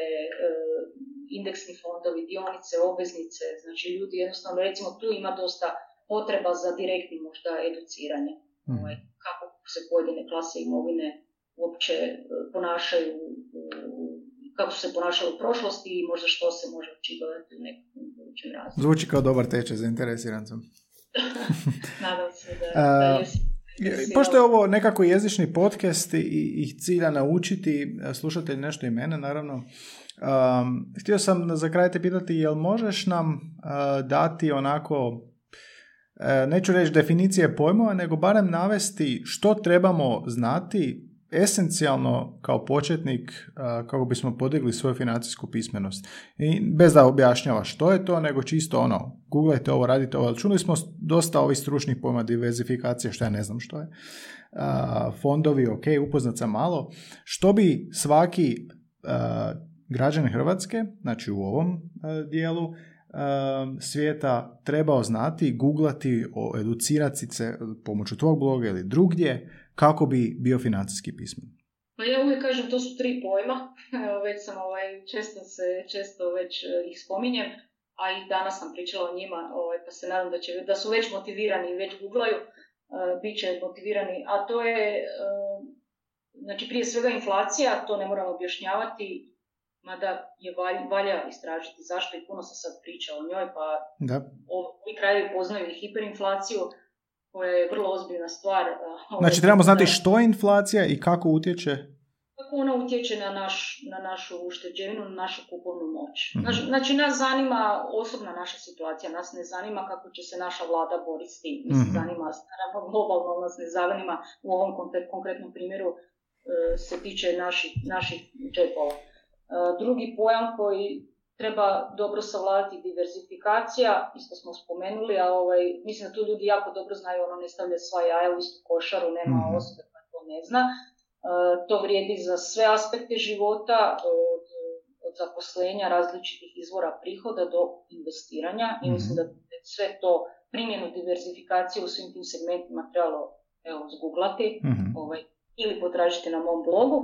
indeksni fondovi, dionice, obveznice, znači ljudi jednostavno, recimo tu ima dosta potreba za direktnim možda educiranje. Ovaj, mhm. kako se pojedine klase imovine uopće ponašaju, kako su se ponašali u prošlosti i možda što se može očigledati u nekom budućem razvoju. Zvuči kao dobar tečaj, zainteresiran sam. *laughs* Nadam se da, da Pošto je ovo nekako jezični podcast i, i cilja naučiti slušatelj nešto i mene, naravno, um, htio sam za kraj te pitati, jel možeš nam uh, dati onako, neću reći definicije pojmova, nego barem navesti što trebamo znati esencijalno kao početnik kako bismo podigli svoju financijsku pismenost. I bez da objašnjava što je to, nego čisto ono, googlajte ovo, radite ovo. Čuli smo dosta ovih stručnih pojma diversifikacije, što ja ne znam što je. Fondovi, ok, upoznat sam malo. Što bi svaki građan Hrvatske, znači u ovom dijelu, svijeta trebao znati, googlati, educirati se pomoću tvog bloga ili drugdje, kako bi bio financijski pismen? Pa ja uvijek kažem, to su tri pojma, *laughs* već sam ovaj, često, se, često već e, ih spominjem, a i danas sam pričala o njima, ovaj, pa se nadam da, će, da su već motivirani i već googlaju, uh, bit će motivirani, a to je, uh, znači prije svega inflacija, to ne moram objašnjavati, mada je valja istražiti zašto i puno se sad priča o njoj, pa da. ovi krajevi poznaju i hiperinflaciju, koja je vrlo ozbiljna stvar. Znači trebamo znati što je inflacija i kako utječe? Kako ona utječe na, naš, na našu ušteđevinu, na našu kupovnu moć. Mhm. Znači, znači, nas zanima osobna naša situacija, nas ne zanima kako će se naša vlada boriti s tim. mm zanima, naravno globalno nas ne zanima u ovom konkretnom primjeru e, se tiče naših, naših džepova. E, drugi pojam koji treba dobro savladati diversifikacija, isto smo spomenuli, a ovaj, mislim da tu ljudi jako dobro znaju, ono ne stavlja sva jaja u istu košaru, nema mm osobe koja to ne zna. E, to vrijedi za sve aspekte života, od, od zaposlenja, različitih izvora prihoda do investiranja i mislim mhm. da sve to primjenu diversifikacije u svim tim segmentima trebalo evo, zguglati mm ovaj, ili potražiti na mom blogu.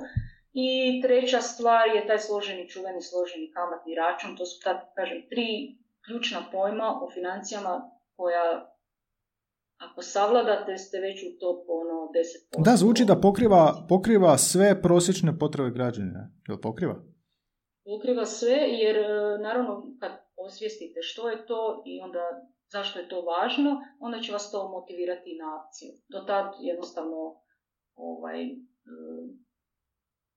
I treća stvar je taj složeni, čuveni složeni kamatni račun. To su, tako kažem, tri ključna pojma o financijama koja ako savladate ste već u top ono 10%. Da, zvuči da pokriva, pokriva sve prosječne potrebe građana. Jel pokriva? Pokriva sve jer e, naravno kad osvijestite što je to i onda zašto je to važno, onda će vas to motivirati na akciju. Do tad jednostavno ovaj, e,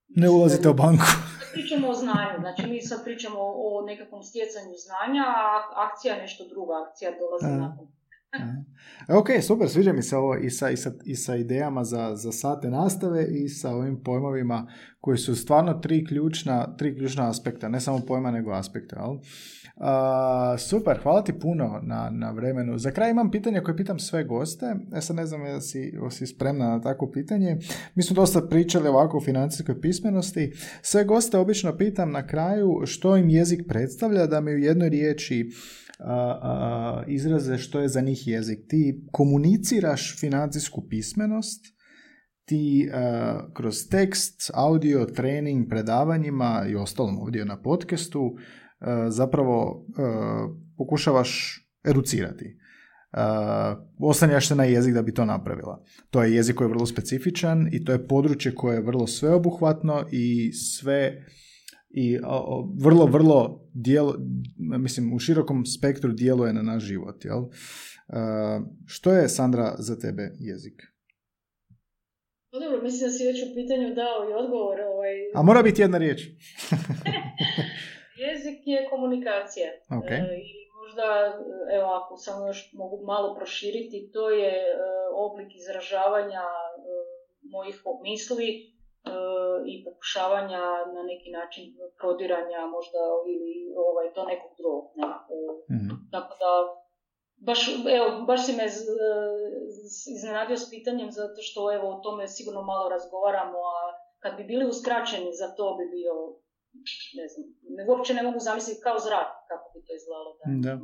ne ulazite u banku. Pričamo o znanju, znači mi sad pričamo o nekakvom stjecanju znanja, a akcija je nešto druga, akcija dolazi nakon. Ok, super, sviđa mi se ovo i sa, i sa, i sa idejama za, za sate nastave i sa ovim pojmovima koji su stvarno tri ključna, tri ključna aspekta, ne samo pojma nego aspekta. Jel? super, hvala ti puno na, na vremenu. Za kraj imam pitanje koje pitam sve goste. Ja sad ne znam da si, si spremna na takvo pitanje. Mi smo dosta pričali ovako o financijskoj pismenosti. Sve goste obično pitam na kraju što im jezik predstavlja, da mi u jednoj riječi izraze što je za njih jezik. Ti komuniciraš financijsku pismenost, ti kroz tekst, audio, trening, predavanjima i ostalom ovdje na podcastu zapravo pokušavaš educirati. Oslanjaš se na jezik da bi to napravila. To je jezik koji je vrlo specifičan i to je područje koje je vrlo sveobuhvatno i sve i vrlo, vrlo dijel, mislim, u širokom spektru djeluje na naš život. Jel? što je, Sandra, za tebe jezik? Pa dobro, mislim da si već u pitanju dao i odgovor. Ovaj... A mora biti jedna riječ. *laughs* Jezik je komunikacija. Okay. E, I možda, evo ako samo još mogu malo proširiti, to je e, oblik izražavanja e, mojih misli i pokušavanja na neki način prodiranja možda ili ovaj, do nekog drugog. Ne? mm Tako da, baš, evo, baš si me iznenadio s pitanjem zato što evo, o tome sigurno malo razgovaramo, a kad bi bili uskraćeni za to bi bio ne znam, ne, uopće ne mogu zamisliti kao zrak kako bi to izgledalo. Da.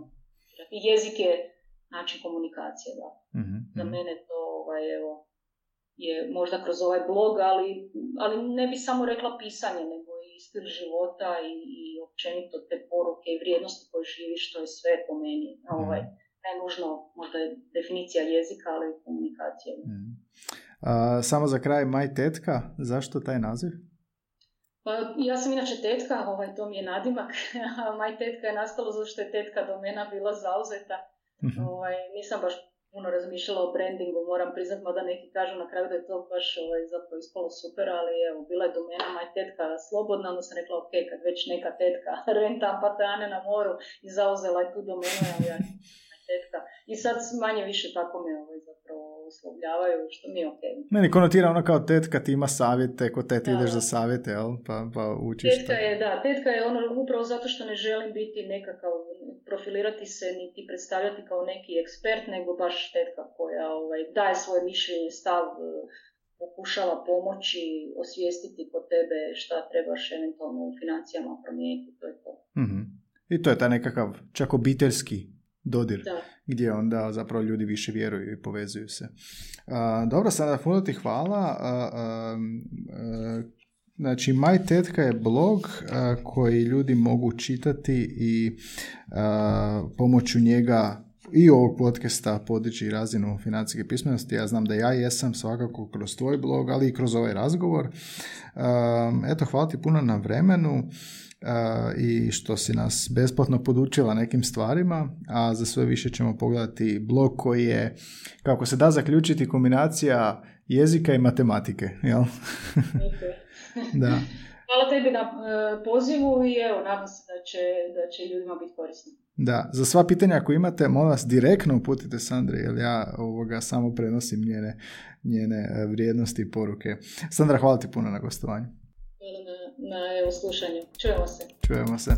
I jezik je način komunikacije, da. mm Za mhm. mene to ovaj, evo, je možda kroz ovaj blog, ali, ali ne bi samo rekla pisanje, nego i stil života i, i općenito te poruke i vrijednosti koje živiš, to je sve po meni. mm Ovaj, ne nužno, možda je definicija jezika, ali i komunikacije. mm samo za kraj, Maj Tetka, zašto taj naziv? Pa ja sam inače tetka, ovaj, to mi je nadimak, *laughs* a Maj Tetka je nastalo zato što je tetka domena bila zauzeta. uh Ovaj, nisam baš puno razmišljala o brandingu, moram priznat, mada neki kažu na kraju da je to baš ovaj, zapravo ispalo super, ali evo, bila je domena maj tetka slobodna, onda sam rekla, ok, kad već neka tetka *laughs* renta patane na moru i zauzela je tu domenu, ja tetka. I sad manje više tako me ovaj, zapravo uslovljavaju, što mi je ok. Meni konotira ono kao tetka ti ima savjete, ko te ti ideš za savjete, jel? Pa, pa učiš Tetka je, da, tetka je ono upravo zato što ne želim biti nekakav, profilirati se niti predstavljati kao neki ekspert, nego baš tetka koja ovaj, daje svoje mišljenje, stav, pokušava pomoći, osvijestiti po tebe šta trebaš eventualno u financijama promijeniti, to je to. mm I to je taj nekakav čak obiteljski dodir, gdje onda zapravo ljudi više vjeruju i povezuju se. dobro, sada puno ti hvala. Znači, My Tetka je blog koji ljudi mogu čitati i pomoću njega i ovog podcasta podići razinu financijske pismenosti. Ja znam da ja jesam svakako kroz tvoj blog, ali i kroz ovaj razgovor. Eto, hvala ti puno na vremenu i što si nas besplatno podučila nekim stvarima, a za sve više ćemo pogledati blog koji je, kako se da zaključiti, kombinacija jezika i matematike, jel? Da. *laughs* Hvala tebi na e, pozivu i evo, nadam se da će, da će ljudima biti korisni. Da, za sva pitanja ako imate, molim vas direktno uputite Sandri, jer ja ovoga samo prenosim njene, njene e, vrijednosti i poruke. Sandra, hvala ti puno na gostovanju na, na slušanju. Čujemo se. Čujemo se.